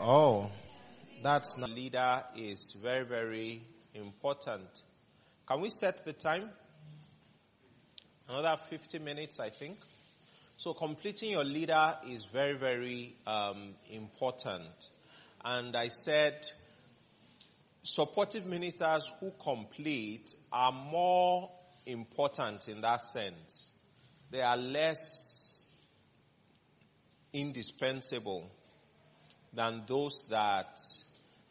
Oh, that's not. Leader is very, very important. Can we set the time? Another 50 minutes, I think. So completing your leader is very, very um, important. And I said supportive ministers who complete are more important in that sense. They are less indispensable than those that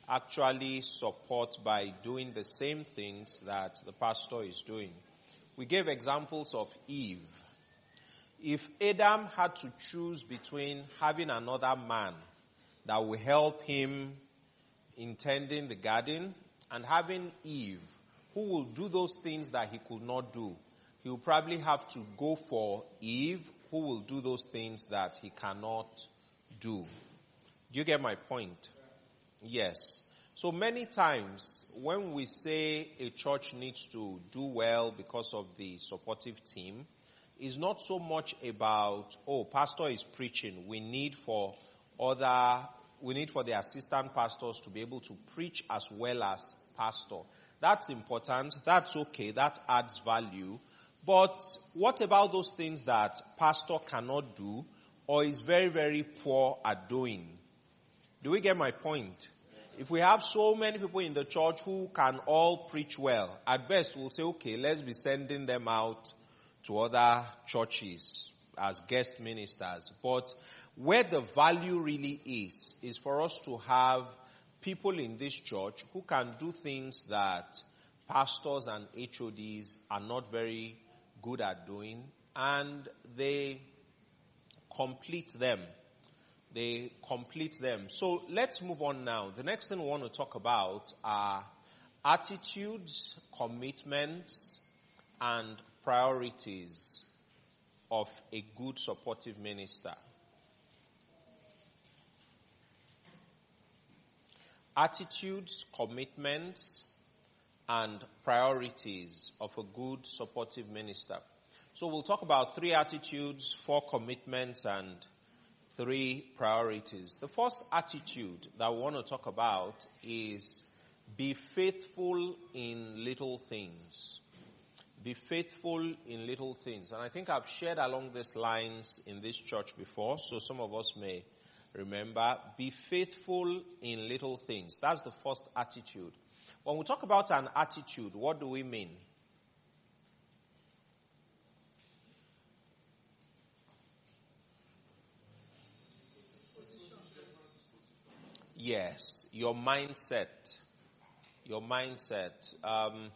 actually support by doing the same things that the pastor is doing. We gave examples of Eve. If Adam had to choose between having another man that will help him in tending the garden and having Eve who will do those things that he could not do, he will probably have to go for Eve who will do those things that he cannot do. Do you get my point? Yes. So many times when we say a church needs to do well because of the supportive team, is not so much about, oh, pastor is preaching. We need for other, we need for the assistant pastors to be able to preach as well as pastor. That's important. That's okay. That adds value. But what about those things that pastor cannot do or is very, very poor at doing? Do we get my point? If we have so many people in the church who can all preach well, at best we'll say, okay, let's be sending them out to other churches as guest ministers. But where the value really is, is for us to have people in this church who can do things that pastors and HODs are not very good at doing and they complete them they complete them. So let's move on now. The next thing we want to talk about are attitudes, commitments, and priorities of a good supportive minister. Attitudes, commitments, and priorities of a good supportive minister. So we'll talk about three attitudes, four commitments, and three priorities. The first attitude that we want to talk about is be faithful in little things. Be faithful in little things. And I think I've shared along these lines in this church before, so some of us may remember. Be faithful in little things. That's the first attitude. When we talk about an attitude, what do we mean? Yes, your mindset. Your mindset. Um,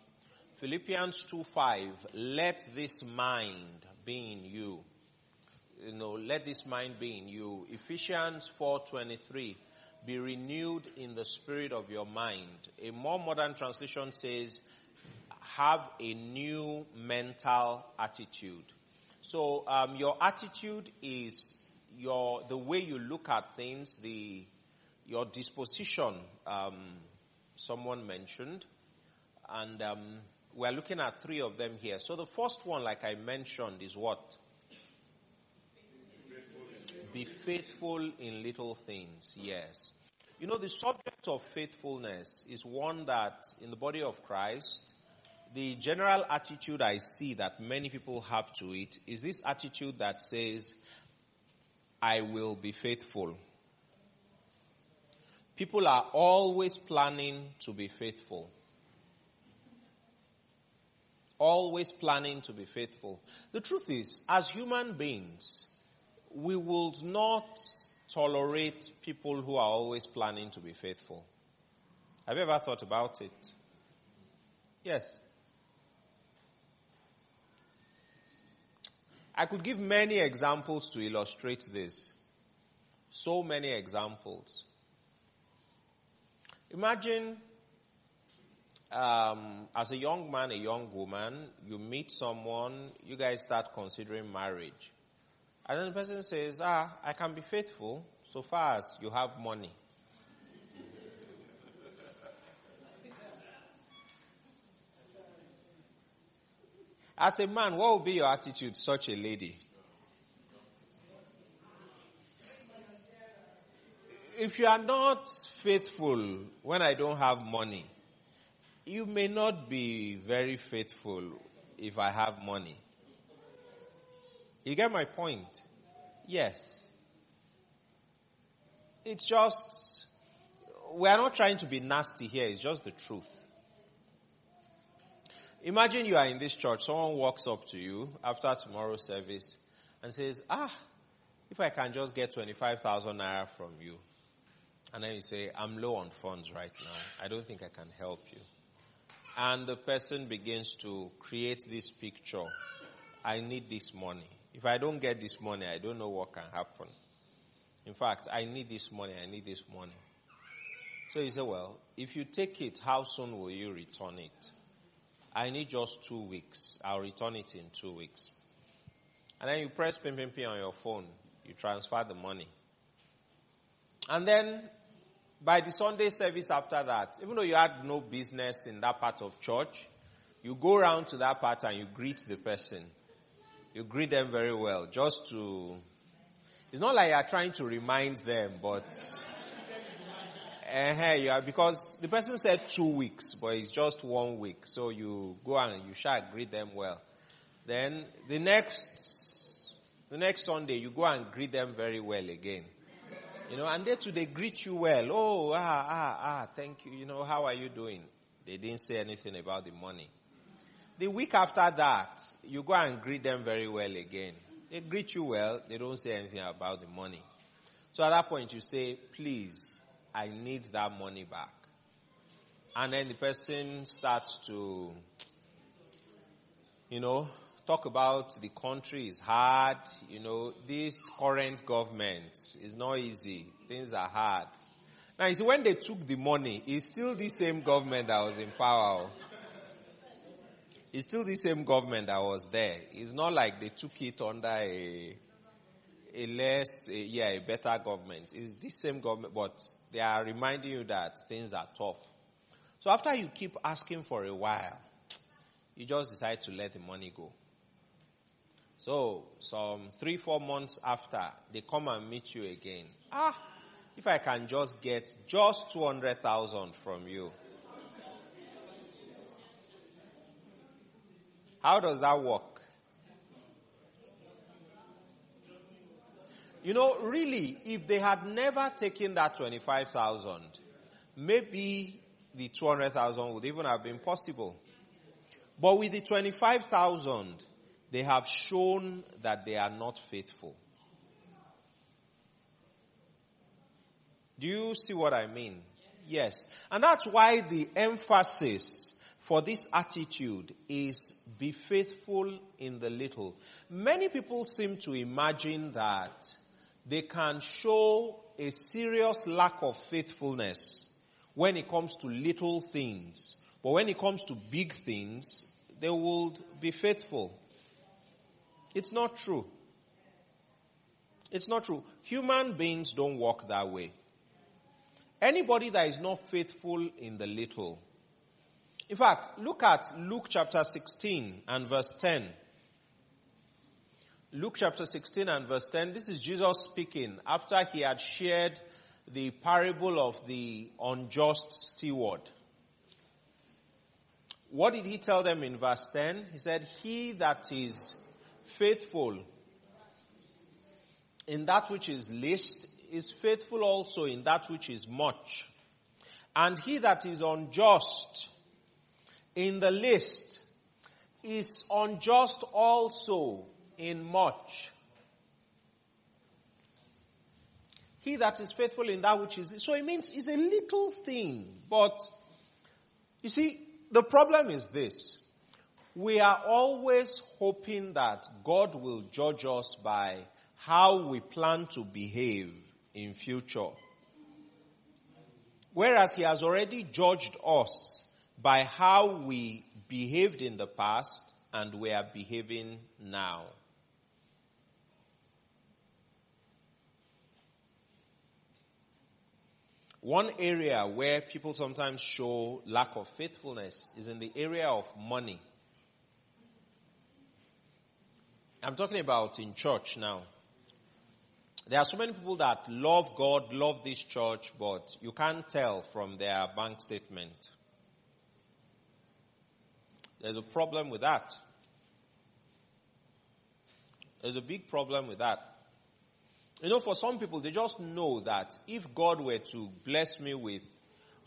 Philippians 2 5, let this mind be in you. You know, let this mind be in you. Ephesians 4:23, be renewed in the spirit of your mind. A more modern translation says, have a new mental attitude. So um, your attitude is your the way you look at things, the your disposition, um, someone mentioned, and um, we're looking at three of them here. So the first one, like I mentioned, is what? Be faithful in little things, yes. You know, the subject of faithfulness is one that in the body of Christ, the general attitude I see that many people have to it is this attitude that says, I will be faithful. People are always planning to be faithful. Always planning to be faithful. The truth is, as human beings, we will not tolerate people who are always planning to be faithful. Have you ever thought about it? Yes. I could give many examples to illustrate this. So many examples. Imagine um, as a young man, a young woman, you meet someone, you guys start considering marriage. And then the person says, ah, I can be faithful so far as you have money. As a man, what would be your attitude to such a lady? If you are not faithful when I don't have money, you may not be very faithful if I have money. You get my point? Yes. It's just, we are not trying to be nasty here, it's just the truth. Imagine you are in this church, someone walks up to you after tomorrow's service and says, ah, if I can just get 25,000 naira from you. And then you say, I'm low on funds right now. I don't think I can help you. And the person begins to create this picture. I need this money. If I don't get this money, I don't know what can happen. In fact, I need this money. I need this money. So you say, well, if you take it, how soon will you return it? I need just two weeks. I'll return it in two weeks. And then you press pin pin pin on your phone. You transfer the money. And then by the Sunday service after that, even though you had no business in that part of church, you go around to that part and you greet the person. You greet them very well just to, it's not like you're trying to remind them, but uh, yeah, because the person said two weeks, but it's just one week. So you go and you shall greet them well. Then the next, the next Sunday you go and greet them very well again. You know, and they too, they greet you well. Oh, ah, ah, ah, thank you. You know, how are you doing? They didn't say anything about the money. The week after that, you go and greet them very well again. They greet you well. They don't say anything about the money. So at that point you say, please, I need that money back. And then the person starts to, you know, talk about the country is hard, you know, this current government is not easy, things are hard. Now you see when they took the money, it's still the same government that was in power. Oh. It's still the same government that was there. It's not like they took it under a, a less, a, yeah, a better government. It's the same government, but they are reminding you that things are tough. So after you keep asking for a while, you just decide to let the money go. So some three, four months after, they come and meet you again. Ah, if I can just get just 200,000 from you. How does that work? You know, really, if they had never taken that 25,000, maybe the 200,000 would even have been possible. But with the 25,000, they have shown that they are not faithful. Do you see what I mean? Yes. And that's why the emphasis for this attitude is be faithful in the little. Many people seem to imagine that they can show a serious lack of faithfulness when it comes to little things. But when it comes to big things, they would be faithful. It's not true. It's not true. Human beings don't walk that way. Anybody that is not faithful in the little. In fact, look at Luke chapter 16 and verse 10. Luke chapter 16 and verse 10, this is Jesus speaking after he had shared the parable of the unjust steward. What did he tell them in verse 10? He said, He that is faithful in that which is least is faithful also in that which is much. And he that is unjust in the least is unjust also in much. He that is faithful in that which is, so it means it's a little thing, but you see, the problem is this. We are always hoping that God will judge us by how we plan to behave in future. Whereas he has already judged us by how we behaved in the past and we are behaving now. One area where people sometimes show lack of faithfulness is in the area of money. I'm talking about in church now. There are so many people that love God, love this church, but you can't tell from their bank statement. There's a problem with that. There's a big problem with that. You know, for some people, they just know that if God were to bless me with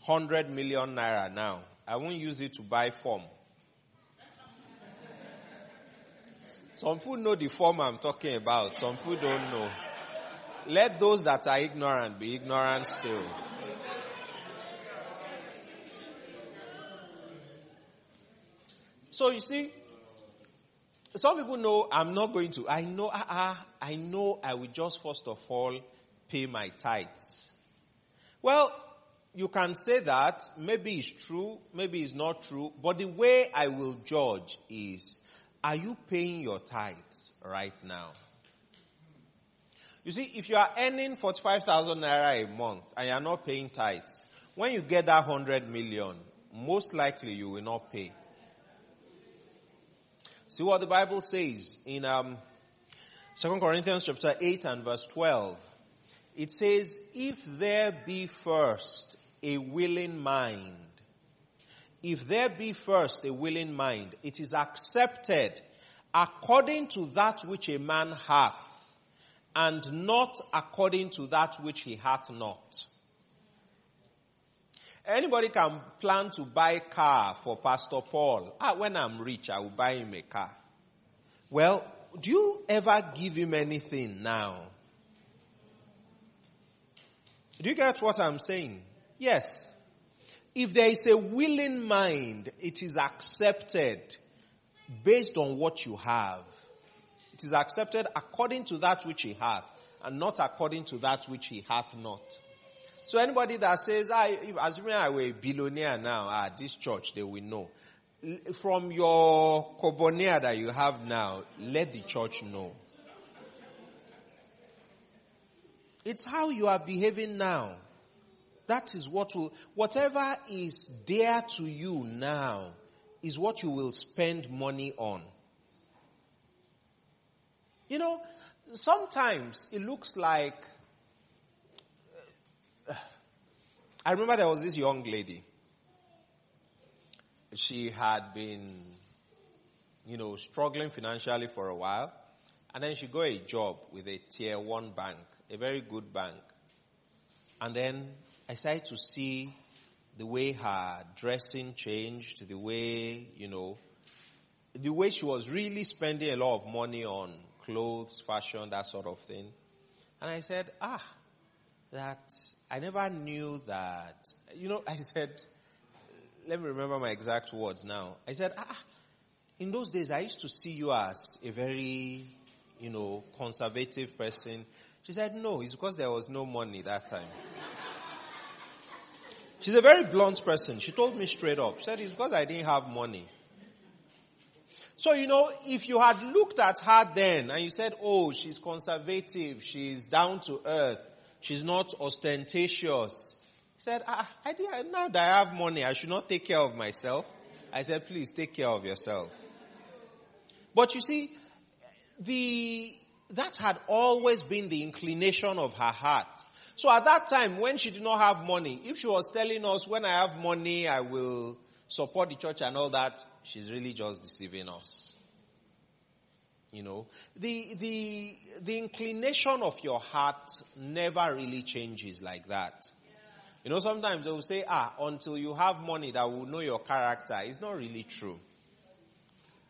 100 million naira now, I won't use it to buy form. Some people know the form I'm talking about. Some people don't know. Let those that are ignorant be ignorant still. So you see, some people know I'm not going to. I know, uh, uh, I know I will just first of all pay my tithes. Well, you can say that. Maybe it's true, maybe it's not true. But the way I will judge is, are you paying your tithes right now? You see, if you are earning 45,000 naira a month and you are not paying tithes, when you get that 100 million, most likely you will not pay. See what the Bible says in um, 2 Corinthians chapter 8 and verse 12. It says, if there be first a willing mind, if there be first a willing mind, it is accepted according to that which a man hath and not according to that which he hath not. Anybody can plan to buy car for Pastor Paul. Ah, when I'm rich, I will buy him a car. Well, do you ever give him anything now? Do you get what I'm saying? Yes. If there is a willing mind, it is accepted based on what you have. It is accepted according to that which he hath, and not according to that which he hath not. So anybody that says, I, if, assuming I were a billionaire now, ah, this church, they will know. From your kobonia that you have now, let the church know. It's how you are behaving now. That is what will, whatever is dear to you now is what you will spend money on. You know, sometimes it looks like, I remember there was this young lady. She had been, you know, struggling financially for a while. And then she got a job with a tier one bank, a very good bank. And then I started to see the way her dressing changed, the way, you know, the way she was really spending a lot of money on clothes, fashion, that sort of thing. And I said, ah, that I never knew that, you know, I said, let me remember my exact words now. I said, ah, in those days I used to see you as a very, you know, conservative person. She said, no, it's because there was no money that time. She's a very blunt person. She told me straight up. She said, it's because I didn't have money. So, you know, if you had looked at her then and you said, oh, she's conservative, she's down to earth, she's not ostentatious. She said, ah, I, now that I have money, I should not take care of myself. I said, please take care of yourself. But you see, the, that had always been the inclination of her heart. So at that time, when she did not have money, if she was telling us, when I have money, I will support the church and all that, she's really just deceiving us. You know, the, the, the inclination of your heart never really changes like that. You know, sometimes they will say, ah, until you have money that will know your character. It's not really true.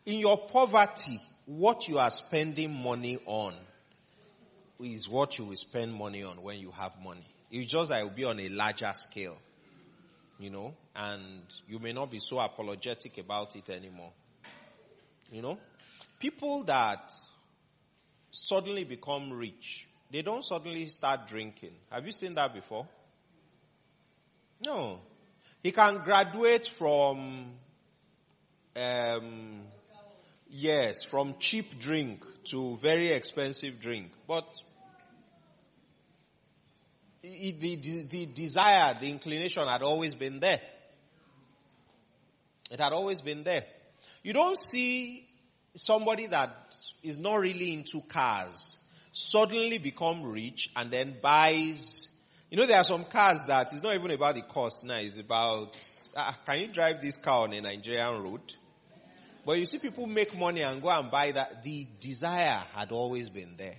In your poverty, what you are spending money on is what you will spend money on when you have money. It's just that it will be on a larger scale you know, and you may not be so apologetic about it anymore. You know, people that suddenly become rich, they don't suddenly start drinking. Have you seen that before? No. He can graduate from, um, yes, from cheap drink to very expensive drink. But the, the desire, the inclination had always been there. It had always been there. You don't see somebody that is not really into cars suddenly become rich and then buys, you know, there are some cars that it's not even about the cost now, it's about, ah, can you drive this car on a Nigerian road? But you see people make money and go and buy that. The desire had always been there.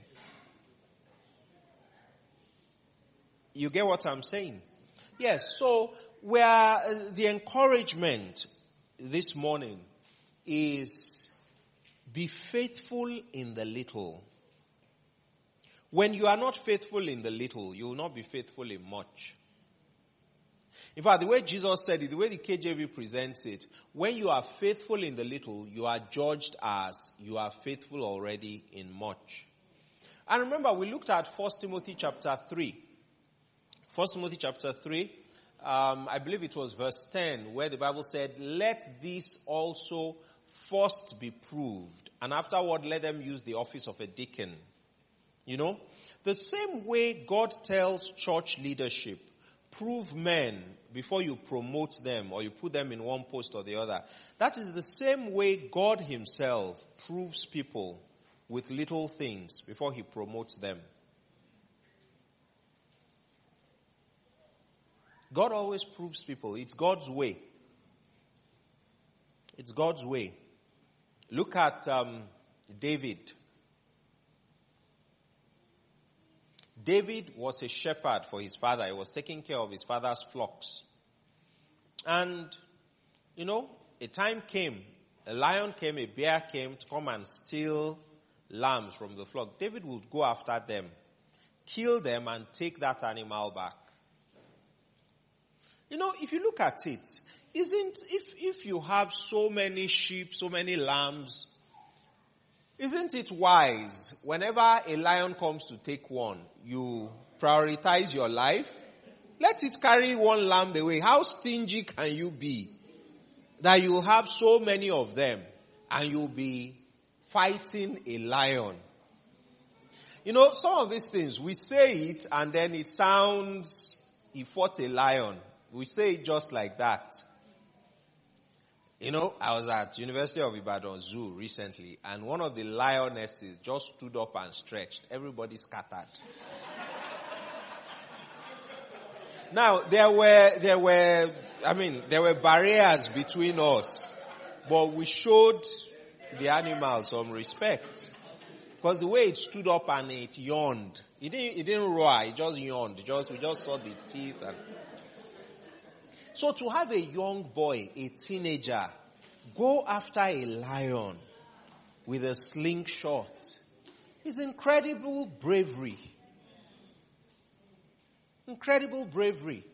You get what I'm saying? Yes, so where uh, the encouragement this morning is be faithful in the little. When you are not faithful in the little, you will not be faithful in much. In fact, the way Jesus said it, the way the KJV presents it, when you are faithful in the little, you are judged as you are faithful already in much. And remember, we looked at 1 Timothy chapter 3. 1 Timothy chapter 3, um, I believe it was verse 10, where the Bible said, let this also first be proved, and afterward let them use the office of a deacon. You know? The same way God tells church leadership, prove men before you promote them or you put them in one post or the other. That is the same way God himself proves people with little things before he promotes them. God always proves people. It's God's way. It's God's way. Look at um, David. David was a shepherd for his father. He was taking care of his father's flocks. And, you know, a time came, a lion came, a bear came to come and steal lambs from the flock. David would go after them, kill them and take that animal back. You know, if you look at it, isn't, if, if you have so many sheep, so many lambs, isn't it wise whenever a lion comes to take one, you prioritize your life? Let it carry one lamb away. How stingy can you be that you have so many of them and you'll be fighting a lion? You know, some of these things, we say it and then it sounds, he fought a lion. We say it just like that. You know, I was at University of Ibadan Zoo recently and one of the lionesses just stood up and stretched. Everybody scattered. now, there were, there were, I mean, there were barriers between us, but we showed the animal some respect. Because the way it stood up and it yawned, it didn't, it didn't roar, it just yawned. Just, we just saw the teeth and so to have a young boy, a teenager, go after a lion with a slingshot is incredible bravery. Incredible bravery.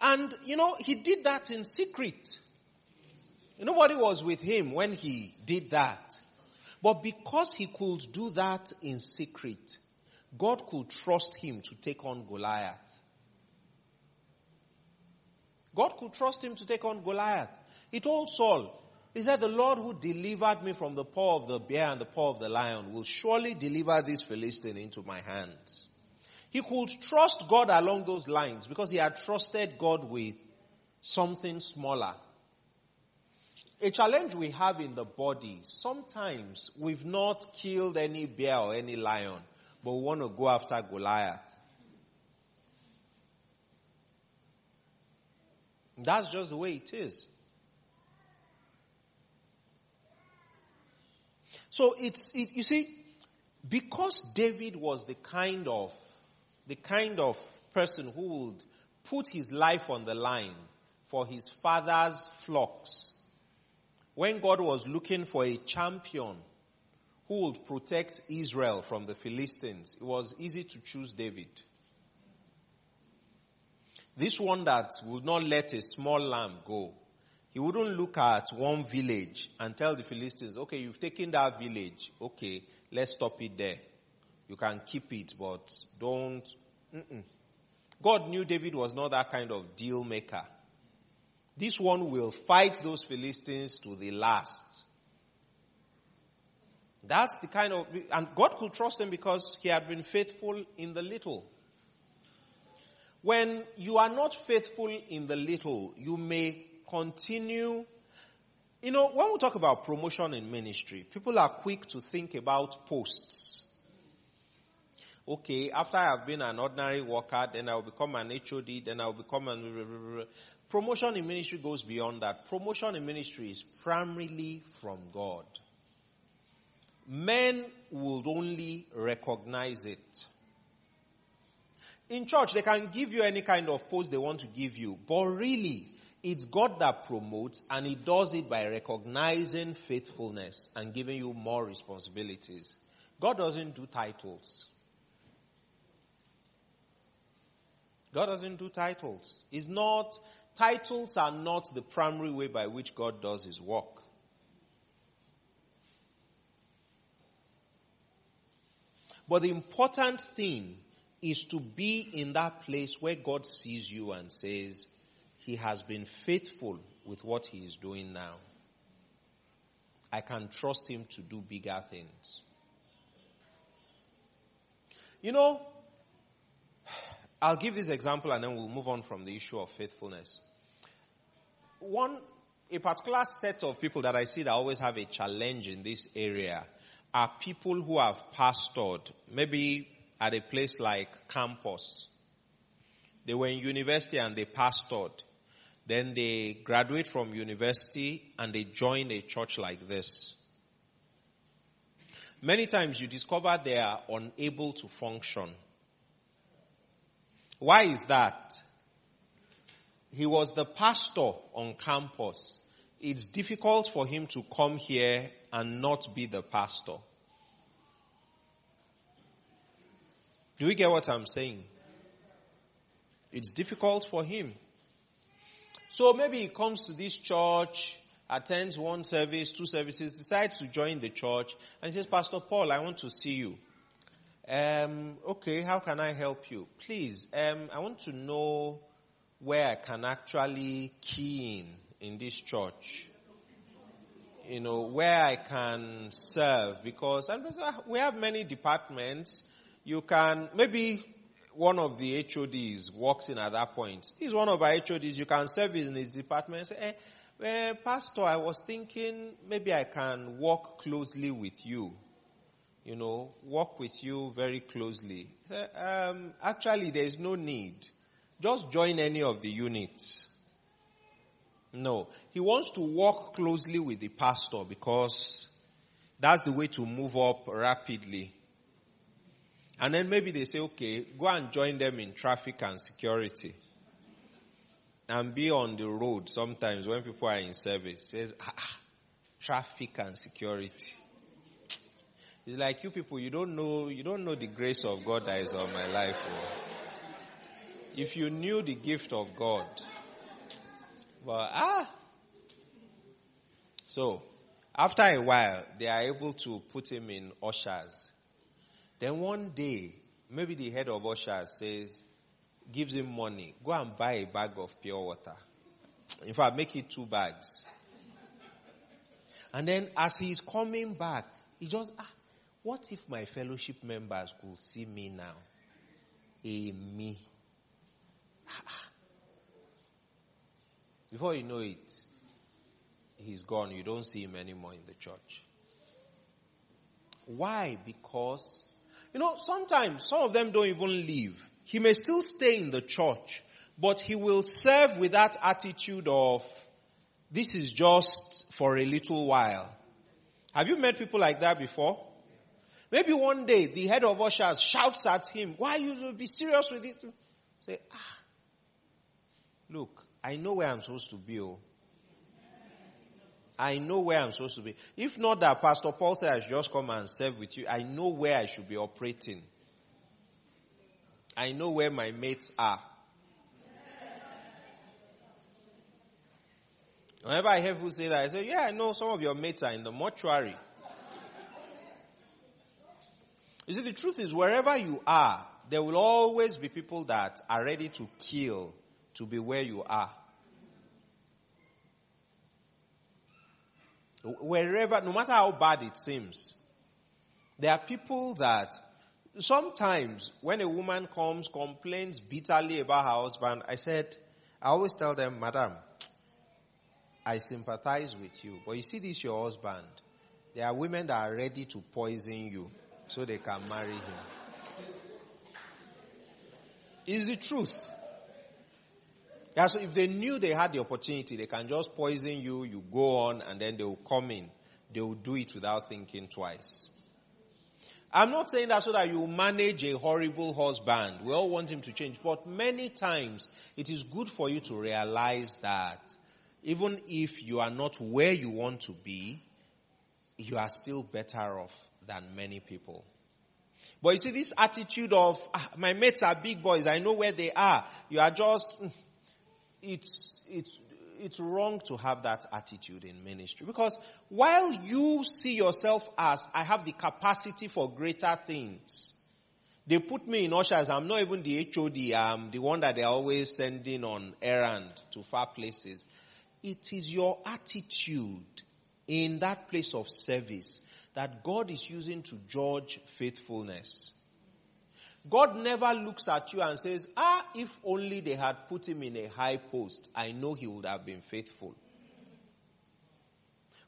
And, you know, he did that in secret. Nobody was with him when he did that. But because he could do that in secret, God could trust him to take on Goliath. God could trust him to take on Goliath. He told Saul, he said, the Lord who delivered me from the paw of the bear and the paw of the lion will surely deliver this Philistine into my hands. He could trust God along those lines because he had trusted God with something smaller. A challenge we have in the body, sometimes we've not killed any bear or any lion, but we want to go after Goliath. That's just the way it is. So it's, it, you see, because David was the kind of, the kind of person who would put his life on the line for his father's flocks, when God was looking for a champion who would protect Israel from the Philistines, it was easy to choose David. This one that would not let a small lamb go. He wouldn't look at one village and tell the Philistines, okay, you've taken that village. Okay, let's stop it there. You can keep it, but don't. Mm-mm. God knew David was not that kind of deal maker. This one will fight those Philistines to the last. That's the kind of, and God could trust him because he had been faithful in the little. When you are not faithful in the little, you may continue. You know, when we talk about promotion in ministry, people are quick to think about posts. Okay, after I have been an ordinary worker, then I will become an HOD, then I will become an... Promotion in ministry goes beyond that. Promotion in ministry is primarily from God. Men would only recognize it. In church, they can give you any kind of post they want to give you, but really, it's God that promotes and He does it by recognizing faithfulness and giving you more responsibilities. God doesn't do titles. God doesn't do titles. It's not, titles are not the primary way by which God does His work. But the important thing is to be in that place where God sees you and says, he has been faithful with what he is doing now. I can trust him to do bigger things. You know, I'll give this example and then we'll move on from the issue of faithfulness. One, a particular set of people that I see that always have a challenge in this area are people who have pastored, maybe at a place like campus. They were in university and they pastored. Then they graduate from university and they join a church like this. Many times you discover they are unable to function. Why is that? He was the pastor on campus. It's difficult for him to come here and not be the pastor. Do you get what I'm saying? It's difficult for him. So maybe he comes to this church, attends one service, two services, decides to join the church, and he says, Pastor Paul, I want to see you. Um, okay, how can I help you? Please, um, I want to know where I can actually key in in this church. You know, where I can serve because we have many departments. You can, maybe one of the HODs walks in at that point. He's one of our HODs. You can serve in his department say, eh, eh, Pastor, I was thinking maybe I can work closely with you. You know, work with you very closely. Um, actually, there is no need. Just join any of the units. No. He wants to work closely with the pastor because that's the way to move up rapidly. And then maybe they say, okay, go and join them in traffic and security. And be on the road sometimes when people are in service. Says, ah, ah, traffic and security. It's like you people, you don't know, you don't know the grace of God that is on my life. Oh. If you knew the gift of God. But ah. So, after a while, they are able to put him in ushers then one day, maybe the head of ushers says, gives him money, go and buy a bag of pure water. In fact, make it two bags. And then as he's coming back, he just, ah, what if my fellowship members could see me now? A me. Before you know it, he's gone. You don't see him anymore in the church. Why? Because you know, sometimes some of them don't even leave. He may still stay in the church, but he will serve with that attitude of, this is just for a little while. Have you met people like that before? Maybe one day the head of ushers shouts at him, why you be serious with this? Say, ah, look, I know where I'm supposed to be. Oh. I know where I'm supposed to be. If not that Pastor Paul said I should just come and serve with you, I know where I should be operating. I know where my mates are. Whenever I hear people say that, I say, yeah, I know some of your mates are in the mortuary. You see, the truth is wherever you are, there will always be people that are ready to kill to be where you are. Wherever, no matter how bad it seems, there are people that sometimes when a woman comes, complains bitterly about her husband, I said, I always tell them, madam, I sympathize with you. But you see this your husband. There are women that are ready to poison you so they can marry him. Is the truth. Yeah, so if they knew they had the opportunity, they can just poison you, you go on, and then they will come in. They will do it without thinking twice. I'm not saying that so that you manage a horrible husband. We all want him to change. But many times, it is good for you to realize that even if you are not where you want to be, you are still better off than many people. But you see this attitude of, ah, my mates are big boys, I know where they are. You are just, mm, it's, it's, it's wrong to have that attitude in ministry because while you see yourself as I have the capacity for greater things, they put me in ushers. I'm not even the HOD. I'm the one that they're always sending on errand to far places. It is your attitude in that place of service that God is using to judge faithfulness. God never looks at you and says, ah, if only they had put him in a high post, I know he would have been faithful.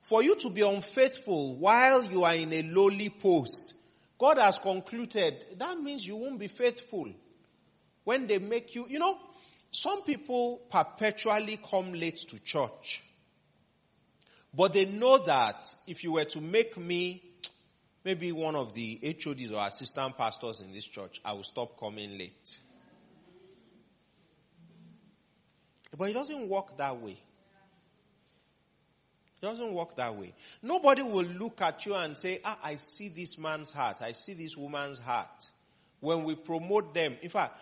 For you to be unfaithful while you are in a lowly post, God has concluded that means you won't be faithful. When they make you, you know, some people perpetually come late to church. But they know that if you were to make me maybe one of the HODs or assistant pastors in this church, I will stop coming late. But it doesn't work that way. It doesn't work that way. Nobody will look at you and say, ah, I see this man's heart. I see this woman's heart. When we promote them, in fact,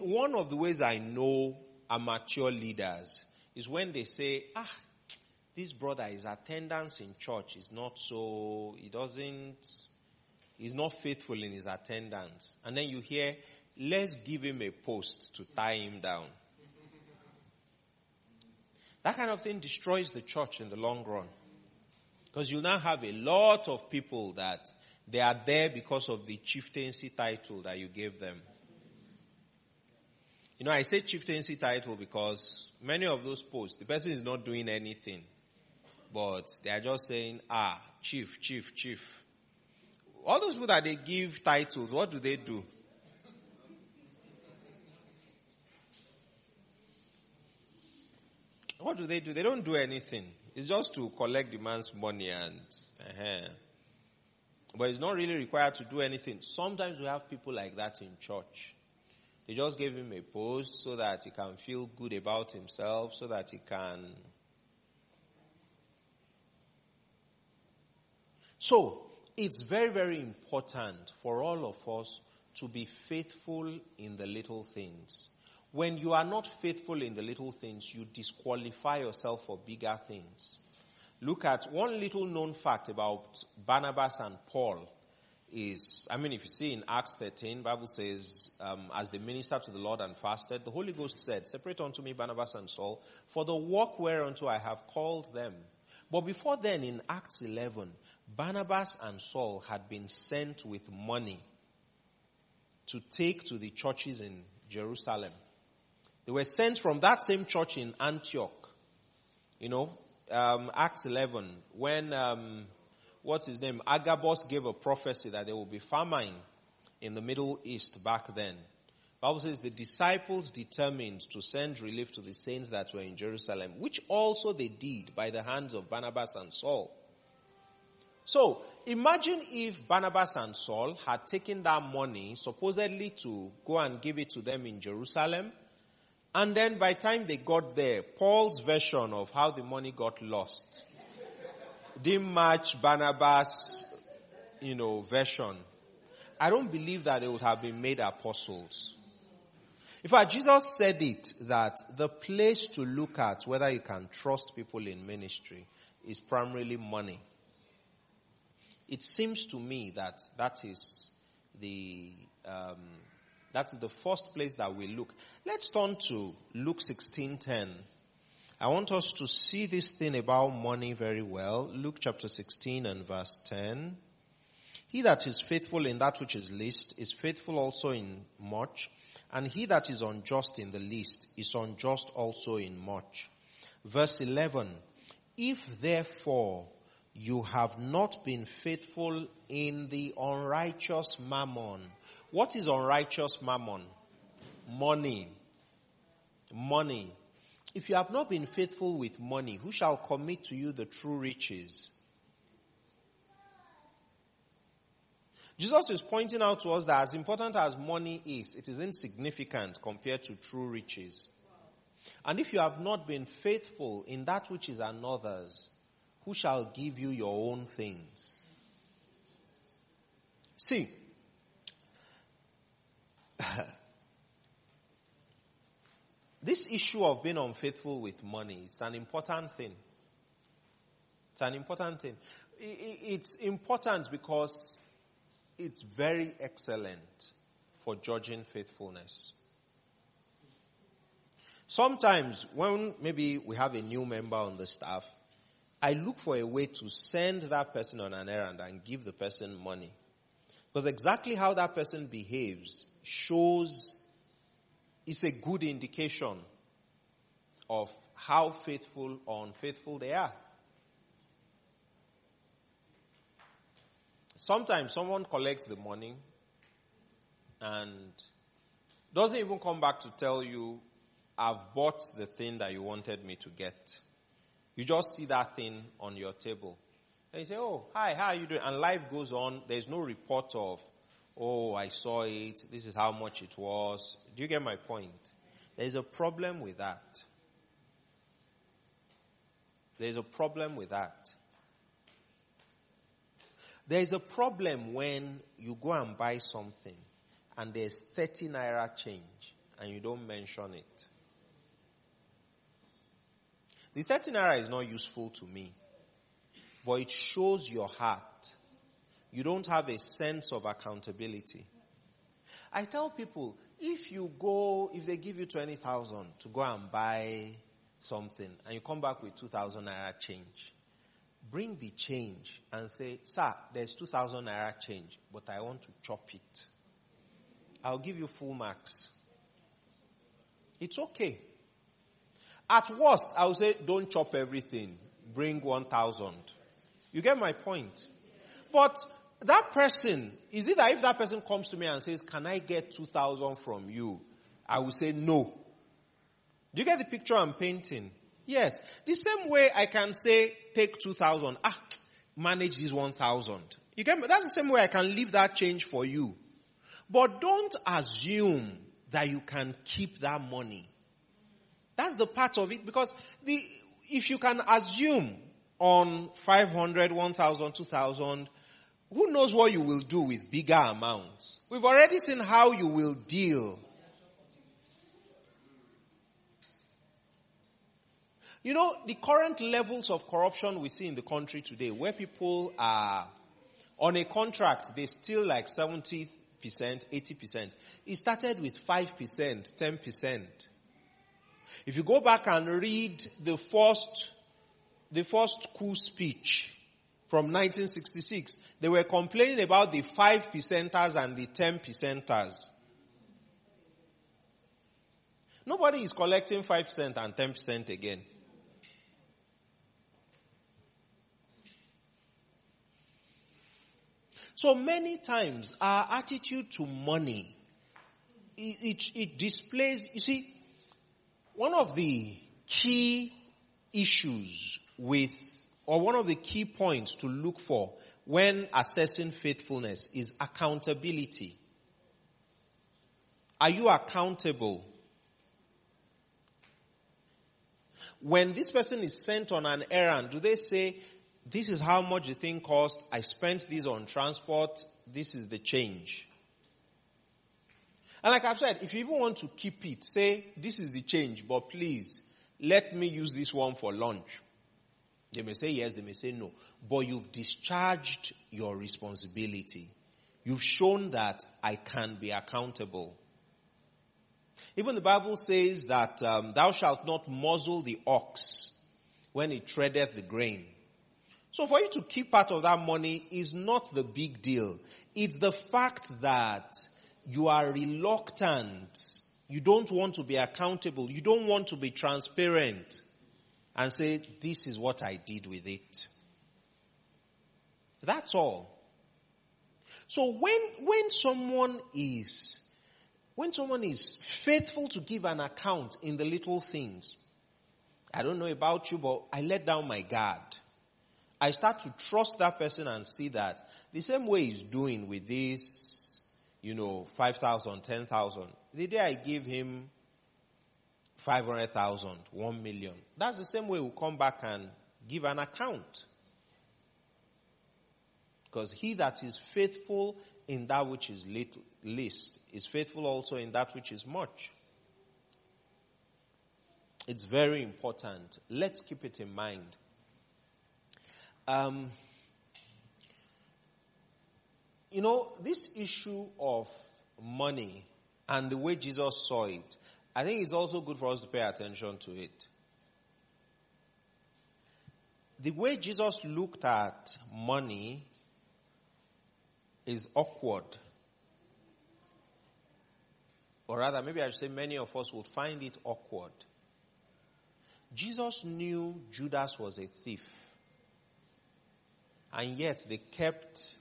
one of the ways I know amateur leaders is when they say, ah, this brother, his attendance in church is not so, he doesn't, he's not faithful in his attendance. And then you hear, let's give him a post to tie him down. That kind of thing destroys the church in the long run. Because you now have a lot of people that they are there because of the chieftaincy title that you gave them. You know, I say chieftaincy title because many of those posts, the person is not doing anything. But they are just saying, ah, chief, chief, chief. All those people that they give titles, what do they do? What do they do? They don't do anything. It's just to collect the man's money and, uh-huh. but it's not really required to do anything. Sometimes we have people like that in church. They just gave him a post so that he can feel good about himself, so that he can So, it's very, very important for all of us to be faithful in the little things. When you are not faithful in the little things, you disqualify yourself for bigger things. Look at one little known fact about Barnabas and Paul is, I mean, if you see in Acts 13, Bible says, um, as they ministered to the Lord and fasted, the Holy Ghost said, separate unto me Barnabas and Saul for the work whereunto I have called them. But before then in Acts 11, Barnabas and Saul had been sent with money to take to the churches in Jerusalem. They were sent from that same church in Antioch. You know, um, Acts 11, when, um, what's his name? Agabus gave a prophecy that there will be famine in the Middle East back then. Bible says the disciples determined to send relief to the saints that were in Jerusalem, which also they did by the hands of Barnabas and Saul. So, imagine if Barnabas and Saul had taken that money supposedly to go and give it to them in Jerusalem, and then by the time they got there, Paul's version of how the money got lost didn't match Barnabas, you know, version. I don't believe that they would have been made apostles. In fact, Jesus said it that the place to look at whether you can trust people in ministry is primarily money. It seems to me that that is the um, that is the first place that we look. Let's turn to Luke sixteen ten. I want us to see this thing about money very well. Luke chapter sixteen and verse ten. He that is faithful in that which is least is faithful also in much, and he that is unjust in the least is unjust also in much. Verse 11, If therefore you have not been faithful in the unrighteous mammon. What is unrighteous mammon? Money. Money. If you have not been faithful with money, who shall commit to you the true riches? Jesus is pointing out to us that as important as money is, it is insignificant compared to true riches. And if you have not been faithful in that which is another's, who shall give you your own things? See, this issue of being unfaithful with money is an important thing. It's an important thing. It's important because it's very excellent for judging faithfulness. Sometimes when maybe we have a new member on the staff, I look for a way to send that person on an errand and give the person money. Because exactly how that person behaves shows, it's a good indication of how faithful or unfaithful they are. Sometimes someone collects the money and doesn't even come back to tell you, I've bought the thing that you wanted me to get. You just see that thing on your table. And you say, oh, hi, how are you doing? And life goes on. There's no report of, oh, I saw it. This is how much it was. Do you get my point? There's a problem with that. There's a problem with that. There's a problem when you go and buy something and there's 30 naira change and you don't mention it. The 30 naira is not useful to me, but it shows your heart. You don't have a sense of accountability. I tell people, if you go, if they give you 20,000 to go and buy something and you come back with 2,000 naira change, bring the change and say, sir, there's 2,000 naira change, but I want to chop it. I'll give you full marks. It's okay. At worst, I will say, don't chop everything. Bring 1,000. You get my point? But that person, is it that if that person comes to me and says, can I get 2,000 from you? I will say no. Do you get the picture I'm painting? Yes. The same way I can say, take 2,000. Ah, manage this 1,000. You me? That's the same way I can leave that change for you. But don't assume that you can keep that money. That's the part of it because the, if you can assume on 500, 1000, 2000, who knows what you will do with bigger amounts? We've already seen how you will deal. You know, the current levels of corruption we see in the country today, where people are on a contract, they still like 70%, 80%. It started with 5%, 10%. If you go back and read the first, the first coup speech from 1966, they were complaining about the 5 percenters and the 10 percenters. Nobody is collecting 5% and 10% again. So many times our attitude to money, it, it, displays, you see, one of the key issues with, or one of the key points to look for when assessing faithfulness is accountability. Are you accountable? When this person is sent on an errand, do they say, this is how much the thing cost, I spent this on transport, this is the change? And like I've said, if you even want to keep it, say, this is the change, but please, let me use this one for lunch. They may say yes, they may say no. But you've discharged your responsibility. You've shown that I can be accountable. Even the Bible says that um, thou shalt not muzzle the ox when it treadeth the grain. So for you to keep part of that money is not the big deal. It's the fact that you are reluctant. You don't want to be accountable. You don't want to be transparent. and say, this is what I did with it. That's all. So when, when someone is, when someone is faithful to give an account in the little things, I don't know about you, but I let down my guard. I start to trust that person and see that the same way he's doing with this, you know, 5,000, 10,000. The day I give him 500,000, 1 million, that's the same way we'll come back and give an account. Because he that is faithful in that which is little, least is faithful also in that which is much. It's very important. Let's keep it in mind. Um, you know, this issue of money and the way Jesus saw it, I think it's also good for us to pay attention to it. The way Jesus looked at money is awkward. Or rather, maybe I should say many of us would find it awkward. Jesus knew Judas was a thief. And yet they kept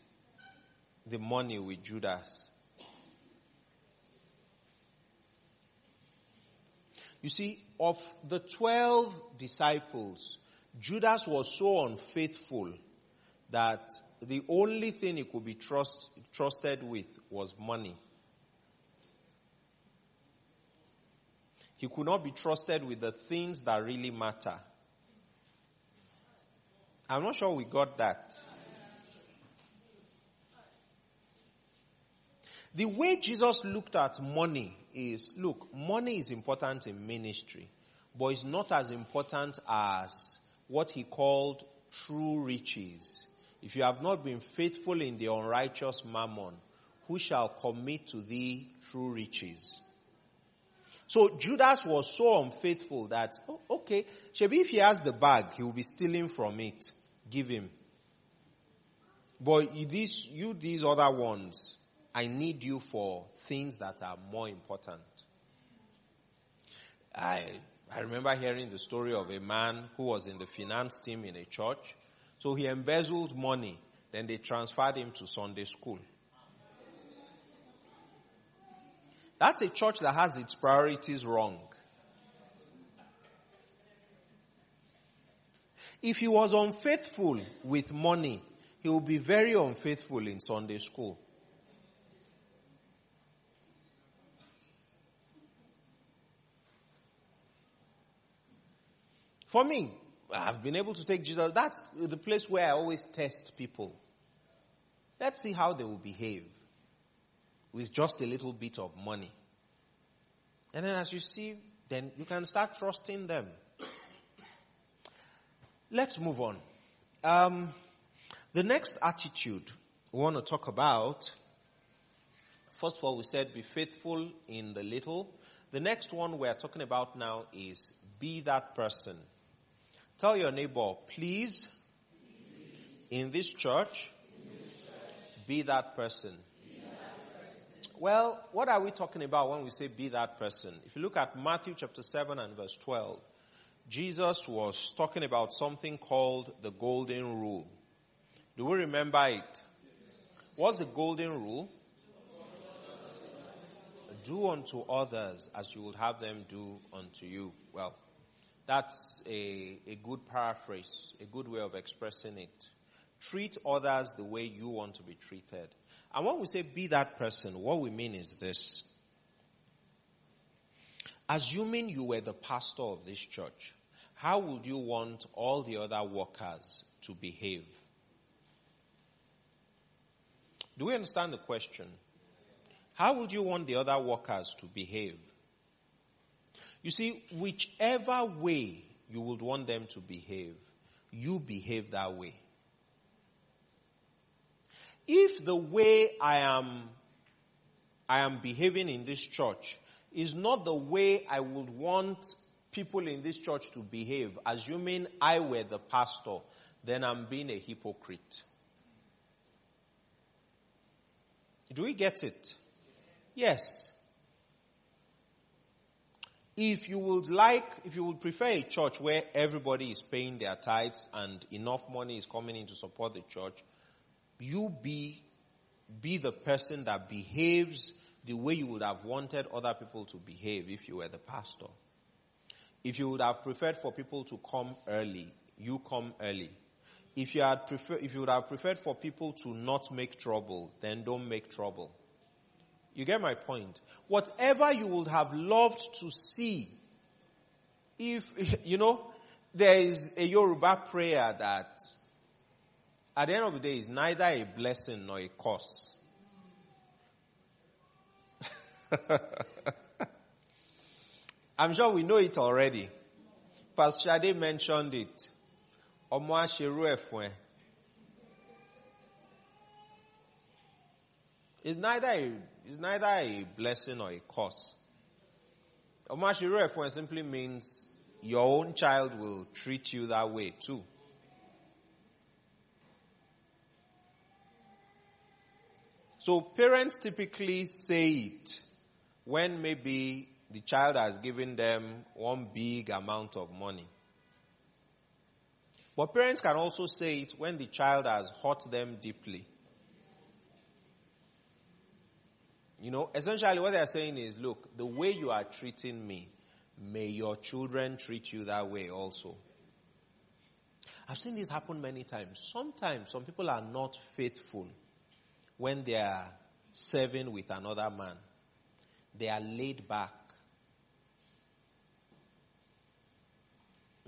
the money with Judas. You see, of the twelve disciples, Judas was so unfaithful that the only thing he could be trust, trusted with was money. He could not be trusted with the things that really matter. I'm not sure we got that. The way Jesus looked at money is, look, money is important in ministry, but it's not as important as what he called true riches. If you have not been faithful in the unrighteous mammon, who shall commit to thee true riches? So Judas was so unfaithful that, oh, okay, maybe if he has the bag, he will be stealing from it. Give him. But you, these other ones, I need you for things that are more important. I, I remember hearing the story of a man who was in the finance team in a church so he embezzled money. Then they transferred him to Sunday school. That's a church that has its priorities wrong. If he was unfaithful with money, he will be very unfaithful in Sunday school. For me, I've been able to take Jesus. That's the place where I always test people. Let's see how they will behave with just a little bit of money. And then as you see, then you can start trusting them. Let's move on. Um, the next attitude we want to talk about, first of all, we said be faithful in the little. The next one we're talking about now is be that person Tell your neighbor, please, in this church, be that person. Well, what are we talking about when we say be that person? If you look at Matthew chapter 7 and verse 12, Jesus was talking about something called the golden rule. Do we remember it? What's the golden rule? Do unto others as you would have them do unto you. Well, that's a, a good paraphrase, a good way of expressing it. Treat others the way you want to be treated. And when we say be that person, what we mean is this. Assuming you were the pastor of this church, how would you want all the other workers to behave? Do we understand the question? How would you want the other workers to behave? You see, whichever way you would want them to behave, you behave that way. If the way I am, I am behaving in this church is not the way I would want people in this church to behave, assuming I were the pastor, then I'm being a hypocrite. Do we get it? Yes. If you would like, if you would prefer a church where everybody is paying their tithes and enough money is coming in to support the church, you be, be the person that behaves the way you would have wanted other people to behave if you were the pastor. If you would have preferred for people to come early, you come early. If you had prefer, if you would have preferred for people to not make trouble, then don't make trouble. You get my point? Whatever you would have loved to see, if, you know, there is a Yoruba prayer that at the end of the day is neither a blessing nor a curse. I'm sure we know it already. Pastor Shade mentioned it. Ọmọ aṣerú It's neither a, it's neither a blessing or a curse. Aṣerú ẹ̀ simply means your own child will treat you that way too. So parents typically say it when maybe the child has given them one big amount of money. But parents can also say it when the child has hurt them deeply. You know, essentially what they're saying is, look, the way you are treating me, may your children treat you that way also. I've seen this happen many times. Sometimes some people are not faithful when they are serving with another man. They are laid back.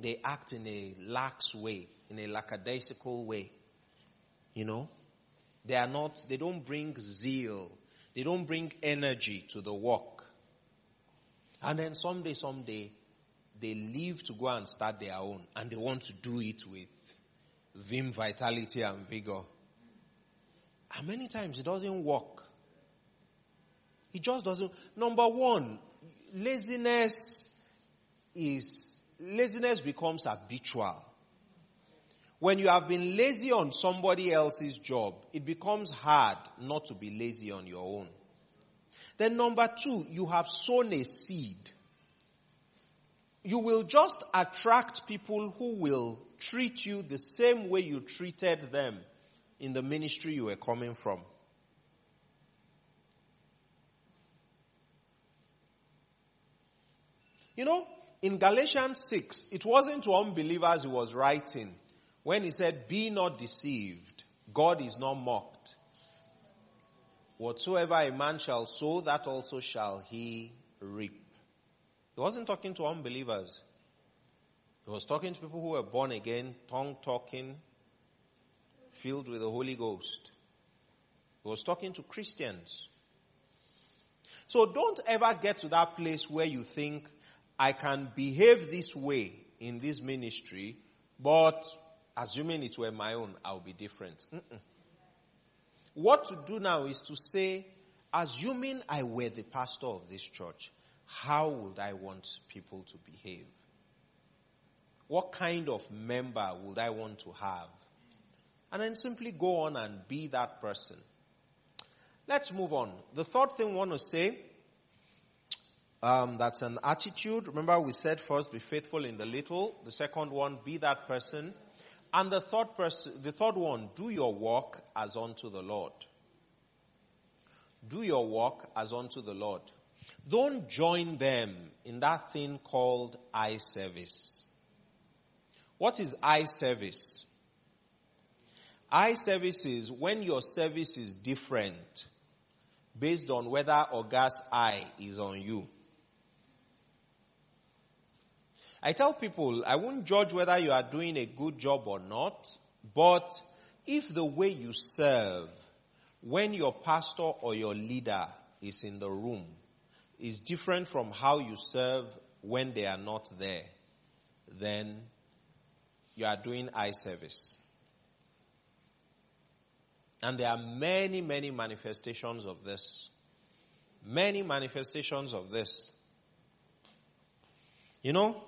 they act in a lax way, in a lackadaisical way. You know? They are not, they don't bring zeal. They don't bring energy to the work. And then someday, someday, they leave to go and start their own and they want to do it with vim, vitality and vigor. And many times it doesn't work. It just doesn't. Number one, laziness is laziness becomes habitual. When you have been lazy on somebody else's job, it becomes hard not to be lazy on your own. Then number two, you have sown a seed. You will just attract people who will treat you the same way you treated them in the ministry you were coming from. You know, in Galatians 6, it wasn't to unbelievers he was writing when he said, be not deceived. God is not mocked. Whatsoever a man shall sow, that also shall he reap. He wasn't talking to unbelievers. He was talking to people who were born again, tongue talking, filled with the Holy Ghost. He was talking to Christians. So don't ever get to that place where you think I can behave this way in this ministry, but assuming it were my own, I'll be different. Mm-mm. What to do now is to say, assuming I were the pastor of this church, how would I want people to behave? What kind of member would I want to have? And then simply go on and be that person. Let's move on. The third thing I want to say um, that's an attitude. Remember we said first, be faithful in the little. The second one, be that person. And the third person, the third one, do your work as unto the Lord. Do your work as unto the Lord. Don't join them in that thing called eye service. What is eye service? Eye service is when your service is different based on whether Oga's eye is on you. I tell people, I won't judge whether you are doing a good job or not, but if the way you serve when your pastor or your leader is in the room is different from how you serve when they are not there, then you are doing eye service. And there are many, many manifestations of this. Many manifestations of this. You know,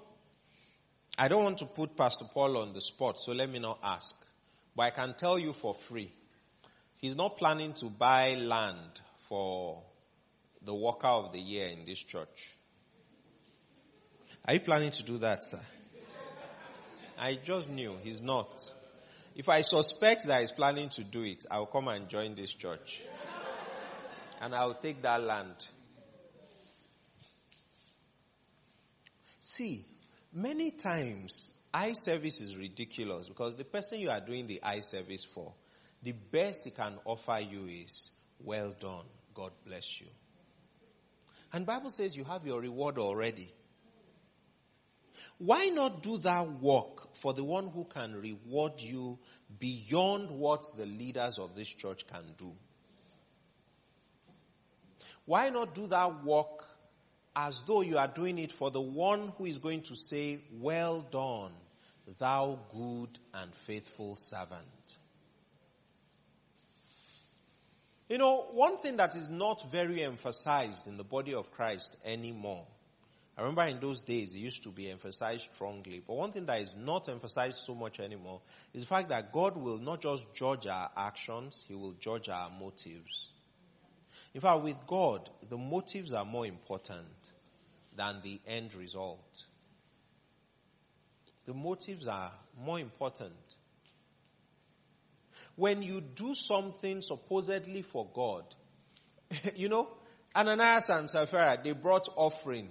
I don't want to put Pastor Paul on the spot, so let me not ask. But I can tell you for free. He's not planning to buy land for the worker of the year in this church. Are you planning to do that, sir? I just knew he's not. If I suspect that he's planning to do it, I'll come and join this church. And I'll take that land. See, many times eye service is ridiculous because the person you are doing the eye service for, the best he can offer you is, well done, God bless you. And Bible says you have your reward already. Why not do that work for the one who can reward you beyond what the leaders of this church can do? Why not do that work as though you are doing it for the one who is going to say, well done, thou good and faithful servant. You know, one thing that is not very emphasized in the body of Christ anymore, I remember in those days it used to be emphasized strongly, but one thing that is not emphasized so much anymore is the fact that God will not just judge our actions, He will judge our motives. In fact, with God, the motives are more important than the end result. The motives are more important. When you do something supposedly for God, you know, Ananias and Sapphira, they brought offering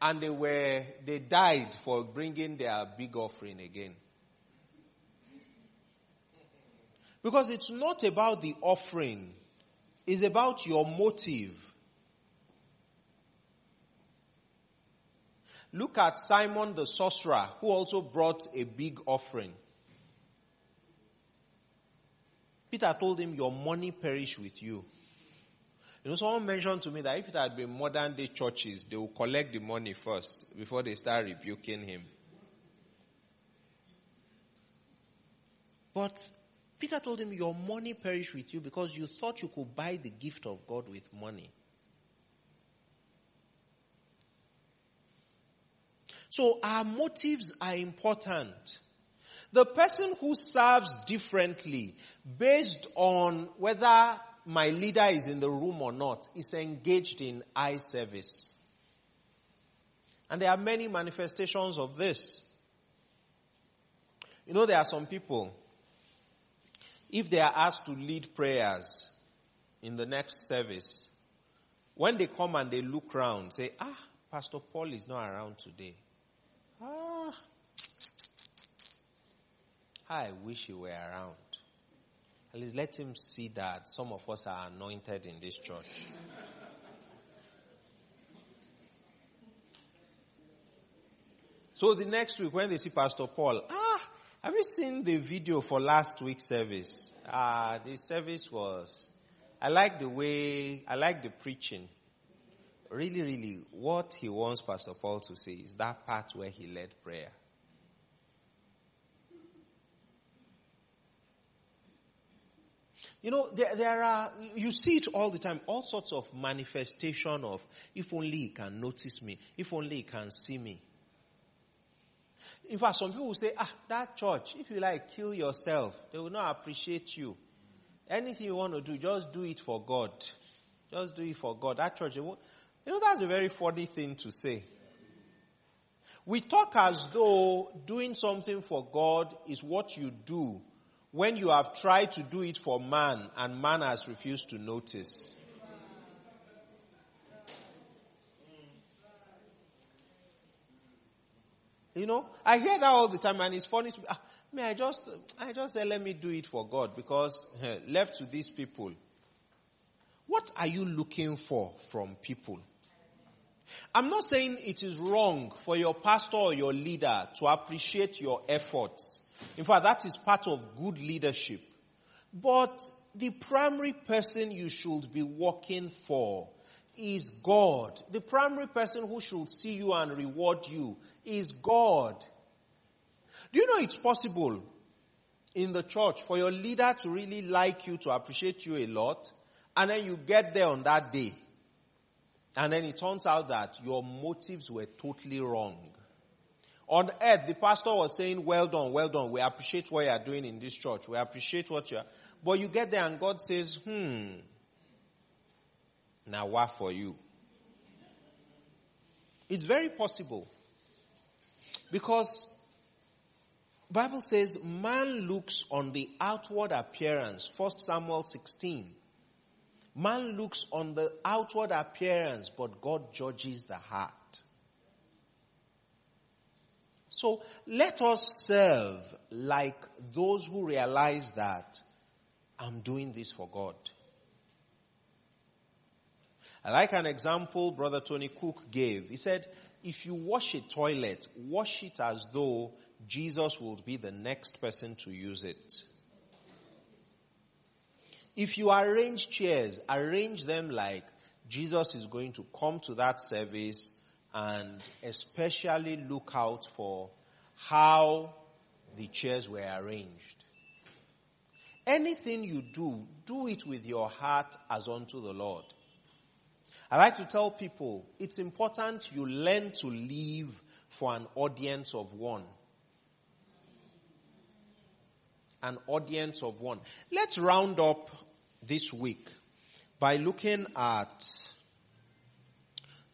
and they were, they died for bringing their big offering again. Because it's not about the offering, it's about your motive. Look at Simon the sorcerer who also brought a big offering. Peter told him, your money perish with you. You know, someone mentioned to me that if it had been modern day churches, they would collect the money first before they start rebuking him. But Peter told him, your money perish with you because you thought you could buy the gift of God with money. So our motives are important. The person who serves differently based on whether my leader is in the room or not is engaged in eye service. And there are many manifestations of this. You know, there are some people, if they are asked to lead prayers in the next service, when they come and they look around, say, ah, Pastor Paul is not around today. Ah, I wish he were around. At least let him see that some of us are anointed in this church. So the next week when they see Pastor Paul, ah, have you seen the video for last week's service? Ah, the service was, I like the way, I like the preaching really, really, what he wants Pastor Paul to say is that part where he led prayer. You know, there, there are, you see it all the time, all sorts of manifestation of, if only he can notice me, if only he can see me. In fact, some people will say, ah, that church, if you like, kill yourself. They will not appreciate you. Anything you want to do, just do it for God. Just do it for God. That church, you know, that's a very funny thing to say. We talk as though doing something for God is what you do when you have tried to do it for man and man has refused to notice. You know, I hear that all the time and it's funny to me. Ah, me, I just, I just say, let me do it for God because eh, left to these people. What are you looking for from people? I'm not saying it is wrong for your pastor or your leader to appreciate your efforts. In fact, that is part of good leadership. But the primary person you should be working for is God. The primary person who should see you and reward you is God. Do you know it's possible in the church for your leader to really like you, to appreciate you a lot, and then you get there on that day and then it turns out that your motives were totally wrong. On earth, the pastor was saying, well done, well done. We appreciate what you are doing in this church. We appreciate what you are. But you get there and God says, hmm, now what for you? It's very possible. Because Bible says man looks on the outward appearance. 1 Samuel 16. Man looks on the outward appearance, but God judges the heart. So let us serve like those who realize that I'm doing this for God. I like an example Brother Tony Cooke gave. He said, if you wash a toilet, wash it as though Jesus would be the next person to use it. If you arrange chairs, arrange them like Jesus is going to come to that service and especially look out for how the chairs were arranged. Anything you do, do it with your heart as unto the Lord. I like to tell people it's important you learn to live for an audience of one. An audience of one. Let's round up this week by looking at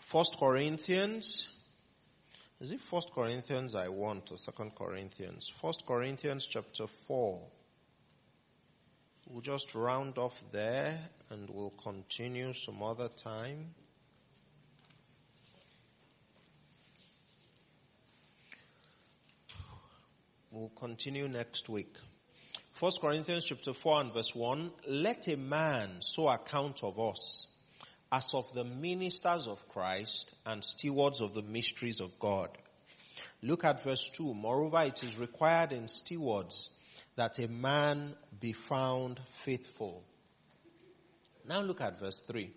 First Corinthians. Is it First Corinthians I want or Second Corinthians? First Corinthians chapter four. We'll just round off there and we'll continue some other time. We'll continue next week. First Corinthians chapter 4 and verse 1, let a man so account of us as of the ministers of Christ and stewards of the mysteries of God. Look at verse 2. Moreover, it is required in stewards that a man be found faithful. Now look at verse 3.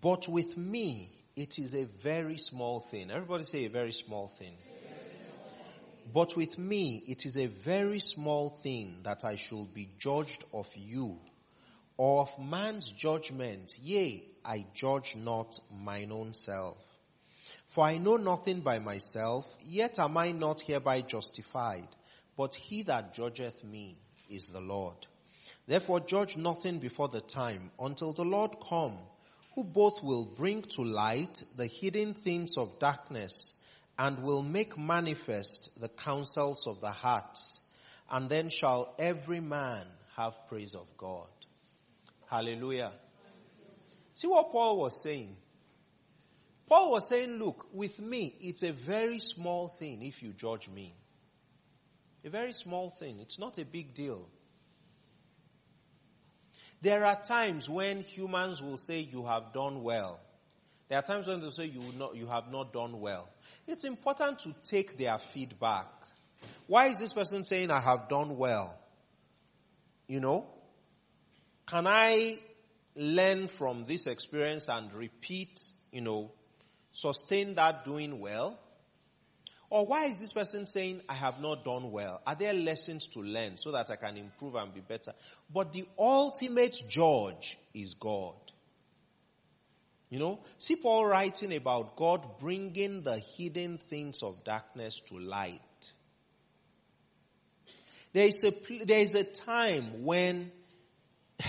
But with me, it is a very small thing. Everybody say a very small thing. But with me, it is a very small thing that I should be judged of you, or of man's judgment. Yea, I judge not mine own self. For I know nothing by myself, yet am I not hereby justified. But he that judgeth me is the Lord. Therefore judge nothing before the time, until the Lord come, who both will bring to light the hidden things of darkness, and will make manifest the counsels of the hearts, and then shall every man have praise of God. Hallelujah. See what Paul was saying? Paul was saying, look, with me, it's a very small thing if you judge me. A very small thing. It's not a big deal. There are times when humans will say you have done well. There are times when they say you, not, you have not done well. It's important to take their feedback. Why is this person saying I have done well? You know? Can I learn from this experience and repeat, you know, sustain that doing well? Or why is this person saying, I have not done well? Are there lessons to learn so that I can improve and be better? But the ultimate judge is God. You know, see Paul writing about God bringing the hidden things of darkness to light. There is a, there is a time when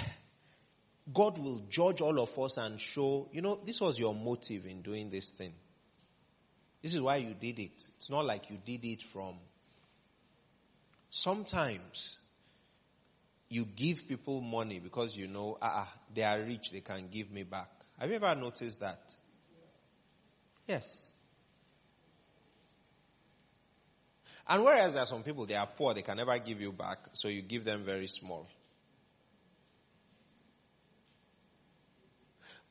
God will judge all of us and show, you know, this was your motive in doing this thing. This is why you did it. It's not like you did it from. Sometimes you give people money because you know, ah, ah they are rich, they can give me back. Have you ever noticed that? Yes. And whereas there are some people, they are poor, they can never give you back, so you give them very small.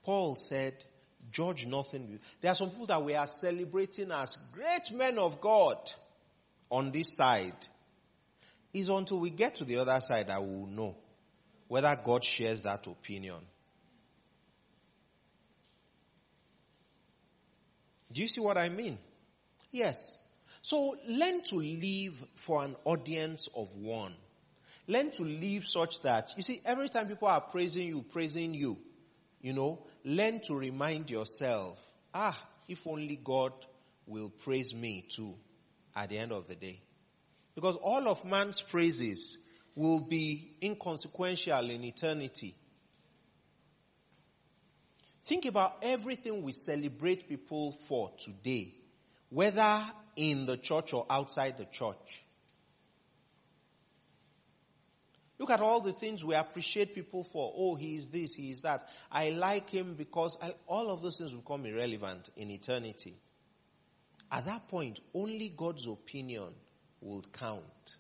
Paul said, judge nothing. There are some people that we are celebrating as great men of God on this side. It's until we get to the other side that we will know whether God shares that opinion. Do you see what I mean? Yes. So learn to live for an audience of one. Learn to live such that, you see, every time people are praising you, praising you, you know, learn to remind yourself, ah, if only God will praise me too at the end of the day. Because all of man's praises will be inconsequential in eternity. Think about everything we celebrate people for today, whether in the church or outside the church. Look at all the things we appreciate people for. Oh, he is this, he is that. I like him because I, all of those things will become irrelevant in eternity. At that point, only God's opinion will count.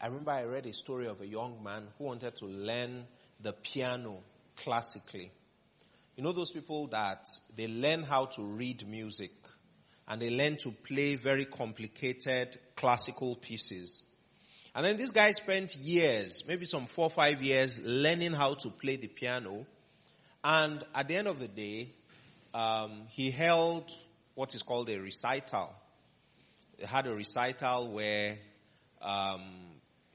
I remember I read a story of a young man who wanted to learn the piano classically. You know those people that they learn how to read music and they learned to play very complicated classical pieces. And then this guy spent years, maybe some four or five years, learning how to play the piano. And at the end of the day, um, he held what is called a recital. He had a recital where um,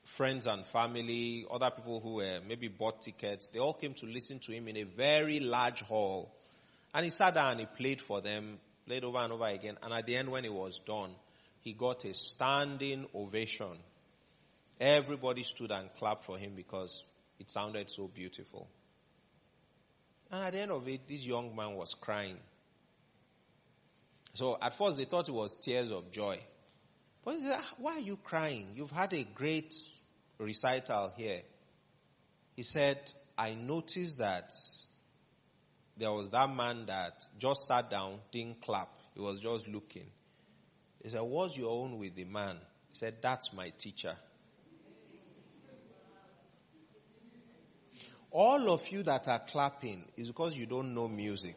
friends and family, other people who were maybe bought tickets, they all came to listen to him in a very large hall. And he sat down and he played for them played over and over again. And at the end, when it was done, he got a standing ovation. Everybody stood and clapped for him because it sounded so beautiful. And at the end of it, this young man was crying. So at first they thought it was tears of joy. But he said, ah, why are you crying? You've had a great recital here. He said, I noticed that there was that man that just sat down, didn't clap. He was just looking. He said, what's your own with the man? He said, that's my teacher. All of you that are clapping is because you don't know music.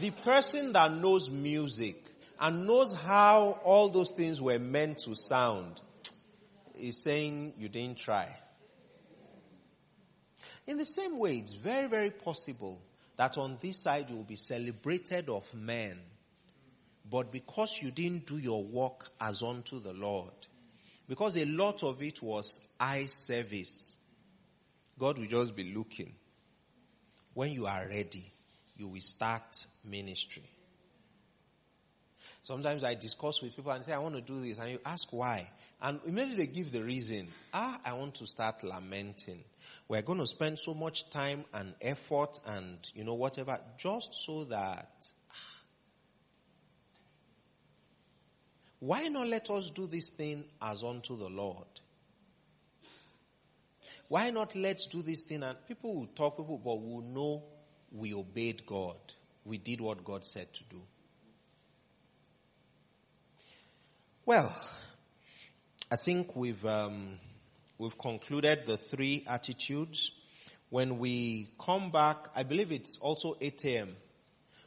the person that knows music and knows how all those things were meant to sound is saying you didn't try. In the same way, it's very, very possible that on this side you will be celebrated of men. But because you didn't do your work as unto the Lord, because a lot of it was eye service, God will just be looking. When you are ready, you will start ministry. Sometimes I discuss with people and say, I want to do this. And you ask why. And immediately they give the reason. Ah, I want to start lamenting. We're going to spend so much time and effort and, you know, whatever, just so that. Why not let us do this thing as unto the Lord? Why not let's do this thing and people will talk, people, but will know we obeyed God. We did what God said to do. Well, I think we've um, we've concluded the three attitudes. When we come back, I believe it's also 8 a.m.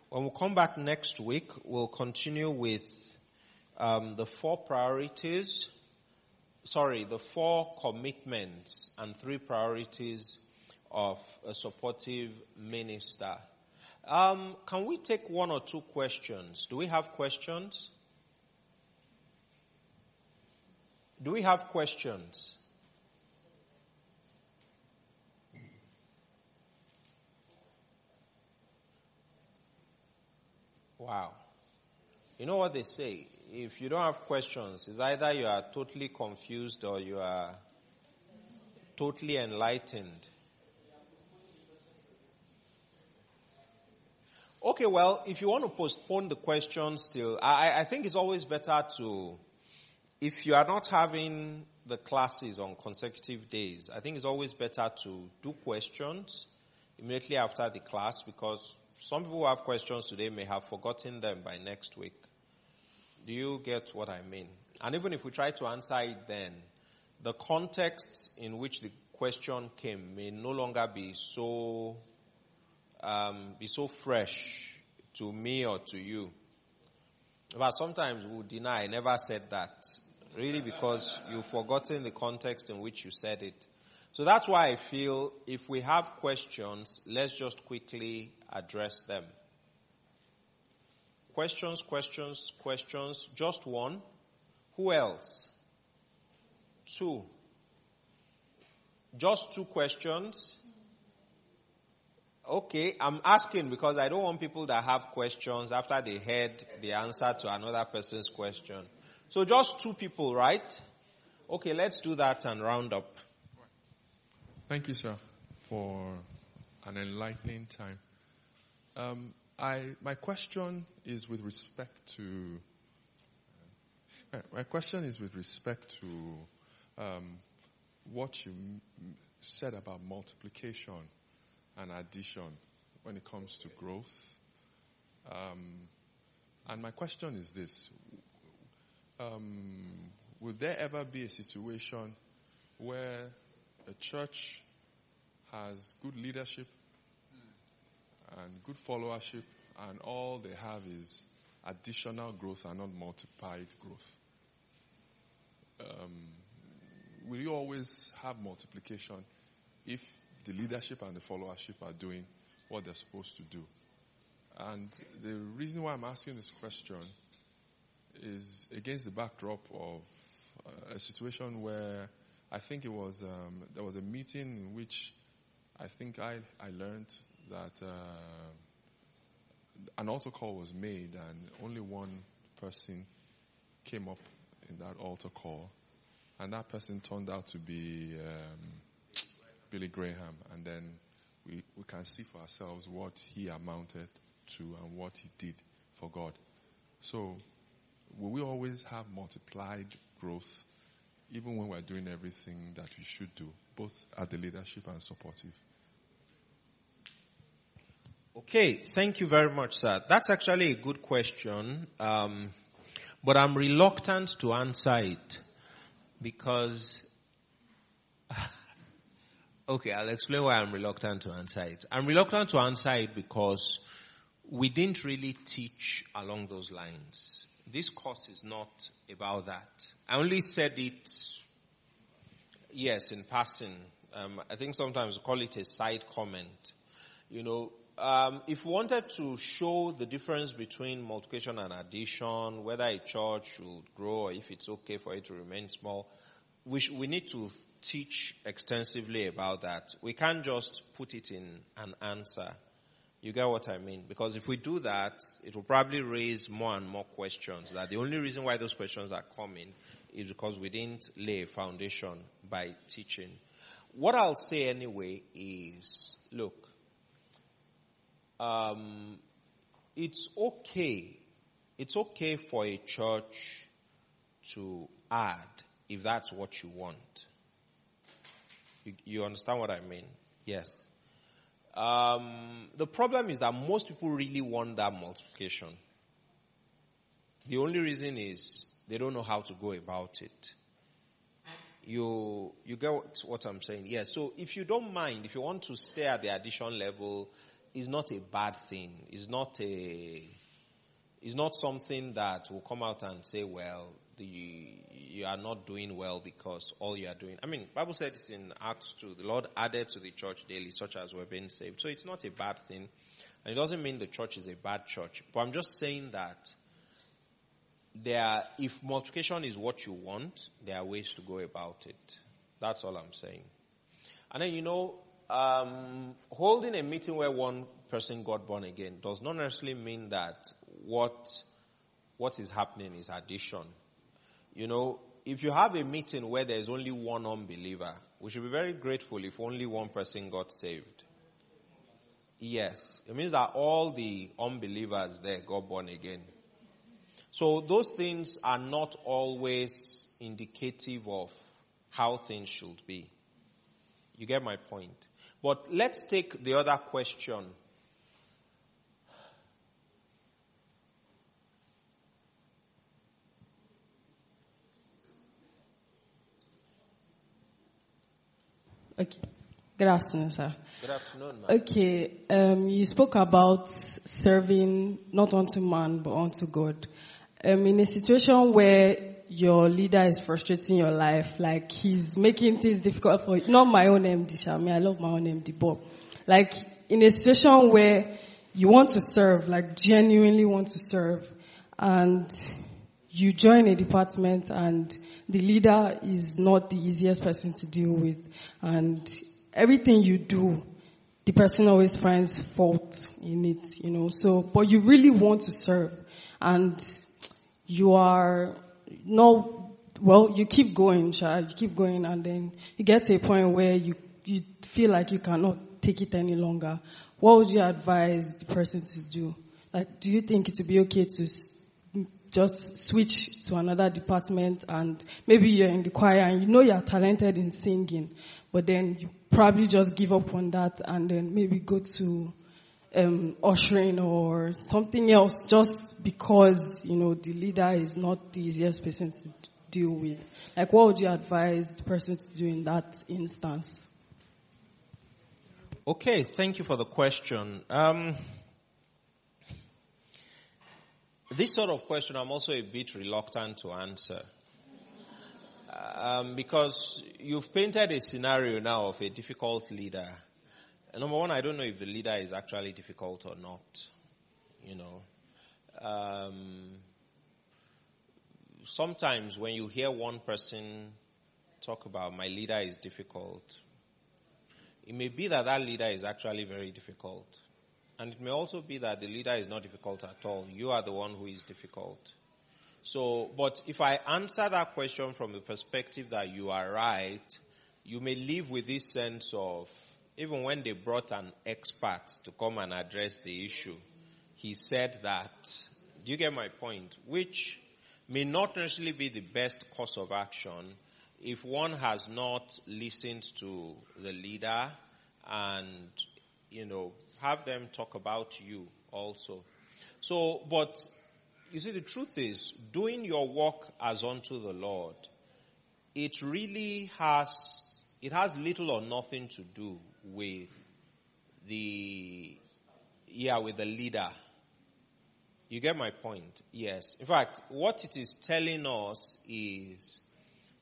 When we come back next week, we'll continue with um, the four priorities. Sorry, the four commitments and three priorities of a supportive minister. Um, can we take one or two questions? Do we have questions? Do we have questions? Wow. You know what they say? If you don't have questions, it's either you are totally confused or you are totally enlightened. Okay, well, if you want to postpone the questions still, I, I think it's always better to if you are not having the classes on consecutive days, I think it's always better to do questions immediately after the class because some people who have questions today may have forgotten them by next week. Do you get what I mean? And even if we try to answer it then, the context in which the question came may no longer be so, um, be so fresh to me or to you. But sometimes we will deny, I never said that. Really because you've forgotten the context in which you said it. So that's why I feel if we have questions, let's just quickly address them. Questions, questions, questions. Just one. Who else? Two. Just two questions. Okay, I'm asking because I don't want people that have questions after they heard the answer to another person's question. So just two people, right? Okay, let's do that and round up. Thank you, sir. for an enlightening time. Um, I, my question is with respect to, uh, my question is with respect to um, what you m- said about multiplication and addition when it comes to growth. Um, and my question is this. Um, there ever be a situation where a church has good leadership and good followership and all they have is additional growth and not multiplied growth? Um, will you always have multiplication if the leadership and the followership are doing what they're supposed to do? And the reason why I'm asking this question is against the backdrop of uh, a situation where I think it was um, there was a meeting in which I think I I learned that uh, an altar call was made and only one person came up in that altar call, and that person turned out to be um, Billy Graham, and then we we can see for ourselves what he amounted to and what he did for God. So, will we always have multiplied growth even when we're doing everything that we should do, both at the leadership and supportive? Okay, thank you very much, sir. That's actually a good question, um, but I'm reluctant to answer it because. okay, I'll explain why I'm reluctant to answer it. I'm reluctant to answer it because we didn't really teach along those lines. This course is not about that. I only said it, yes, in passing. Um, I think sometimes we call it a side comment. You know, um, if we wanted to show the difference between multiplication and addition, whether a church should grow or if it's okay for it to remain small, we, sh- we need to teach extensively about that. We can't just put it in an answer. You get what I mean? Because if we do that, it will probably raise more and more questions. That the only reason why those questions are coming is because we didn't lay a foundation by teaching. What I'll say anyway is, look, um, it's okay. It's okay for a church to add if that's what you want. You, you understand what I mean? Yes. Um, the problem is that most people really want that multiplication. The only reason is they don't know how to go about it. You, you get what, what I'm saying? Yeah. So if you don't mind, if you want to stay at the addition level, it's not a bad thing. It's not a, it's not something that will come out and say, well, the, you are not doing well because all you are doing. I mean, Bible said it in Acts 2. The Lord added to the church daily such as were being saved. So it's not a bad thing. And it doesn't mean the church is a bad church. But I'm just saying that there, if multiplication is what you want, there are ways to go about it. That's all I'm saying. And then, you know, um, holding a meeting where one person got born again does not necessarily mean that what, what is happening is addition. You know, if you have a meeting where there's only one unbeliever, we should be very grateful if only one person got saved. Yes. It means that all the unbelievers there got born again. So those things are not always indicative of how things should be. You get my point. But let's take the other question. Okay. Good afternoon, sir. Good afternoon, ma'am. Okay, um, you spoke about serving not unto man but unto God. Um, in a situation where your leader is frustrating your life, like he's making things difficult for you, not my own MD, Shami, I love my own MD, but like in a situation where you want to serve, like genuinely want to serve, and you join a department and the leader is not the easiest person to deal with, and everything you do, the person always finds fault in it, you know. So, but you really want to serve, and you are not well. You keep going, Sha, you keep going, and then you get to a point where you you feel like you cannot take it any longer, what would you advise the person to do? Like, do you think it would be okay to just switch to another department and maybe you're in the choir and you know you're talented in singing, but then you probably just give up on that and then maybe go to um, ushering or something else just because, you know, the leader is not the easiest person to deal with. Like what would you advise the person to do in that instance? Okay, thank you for the question. Um, this sort of question I'm also a bit reluctant to answer. Um, because you've painted a scenario now of a difficult leader. Number one, I don't know if the leader is actually difficult or not. You know, um, sometimes when you hear one person talk about my leader is difficult, it may be that that leader is actually very difficult. And it may also be that the leader is not difficult at all. You are the one who is difficult. So, but if I answer that question from the perspective that you are right, you may live with this sense of, even when they brought an expert to come and address the issue, he said that, do you get my point? Which may not necessarily be the best course of action if one has not listened to the leader and, you know, have them talk about you also. So, but you see, the truth is, doing your work as unto the Lord, it really has, it has little or nothing to do with the, yeah, with the leader. You get my point? Yes. In fact, what it is telling us is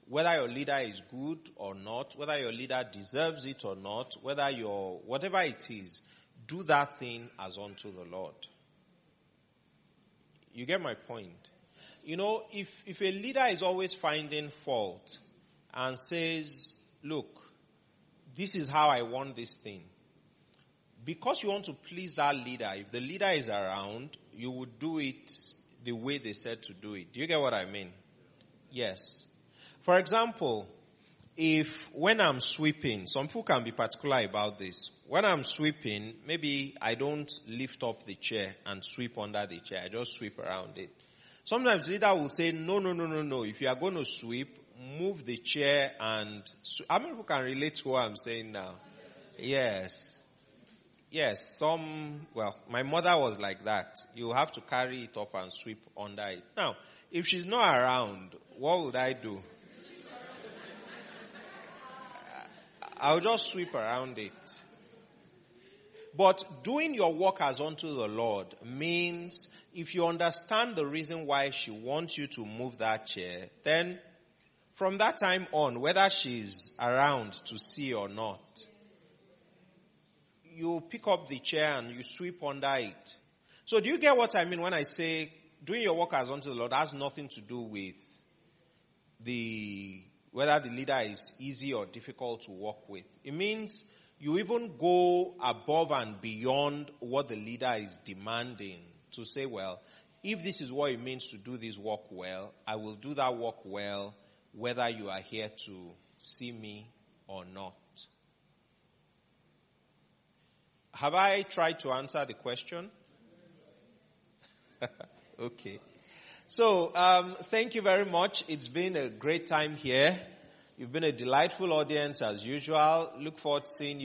whether your leader is good or not, whether your leader deserves it or not, whether your, whatever it is, do that thing as unto the Lord. You get my point? You know, if, if a leader is always finding fault and says, look, this is how I want this thing. Because you want to please that leader, if the leader is around, you would do it the way they said to do it. Do you get what I mean? Yes. For example, if when I'm sweeping, some people can be particular about this. When I'm sweeping, maybe I don't lift up the chair and sweep under the chair. I just sweep around it. Sometimes leader will say, no, no, no, no, no. If you are going to sweep, move the chair and, how many people can relate to what I'm saying now? Yes. Yes, some, well, my mother was like that. You have to carry it up and sweep under it. Now, if she's not around, what would I do? I'll just sweep around it. But doing your work as unto the Lord means if you understand the reason why she wants you to move that chair, then from that time on, whether she's around to see or not, you pick up the chair and you sweep under it. So do you get what I mean when I say doing your work as unto the Lord has nothing to do with the whether the leader is easy or difficult to work with. It means you even go above and beyond what the leader is demanding to say, well, if this is what it means to do this work well, I will do that work well whether you are here to see me or not. Have I tried to answer the question? okay. So, um, thank you very much. It's been a great time here. You've been a delightful audience as usual. Look forward to seeing you.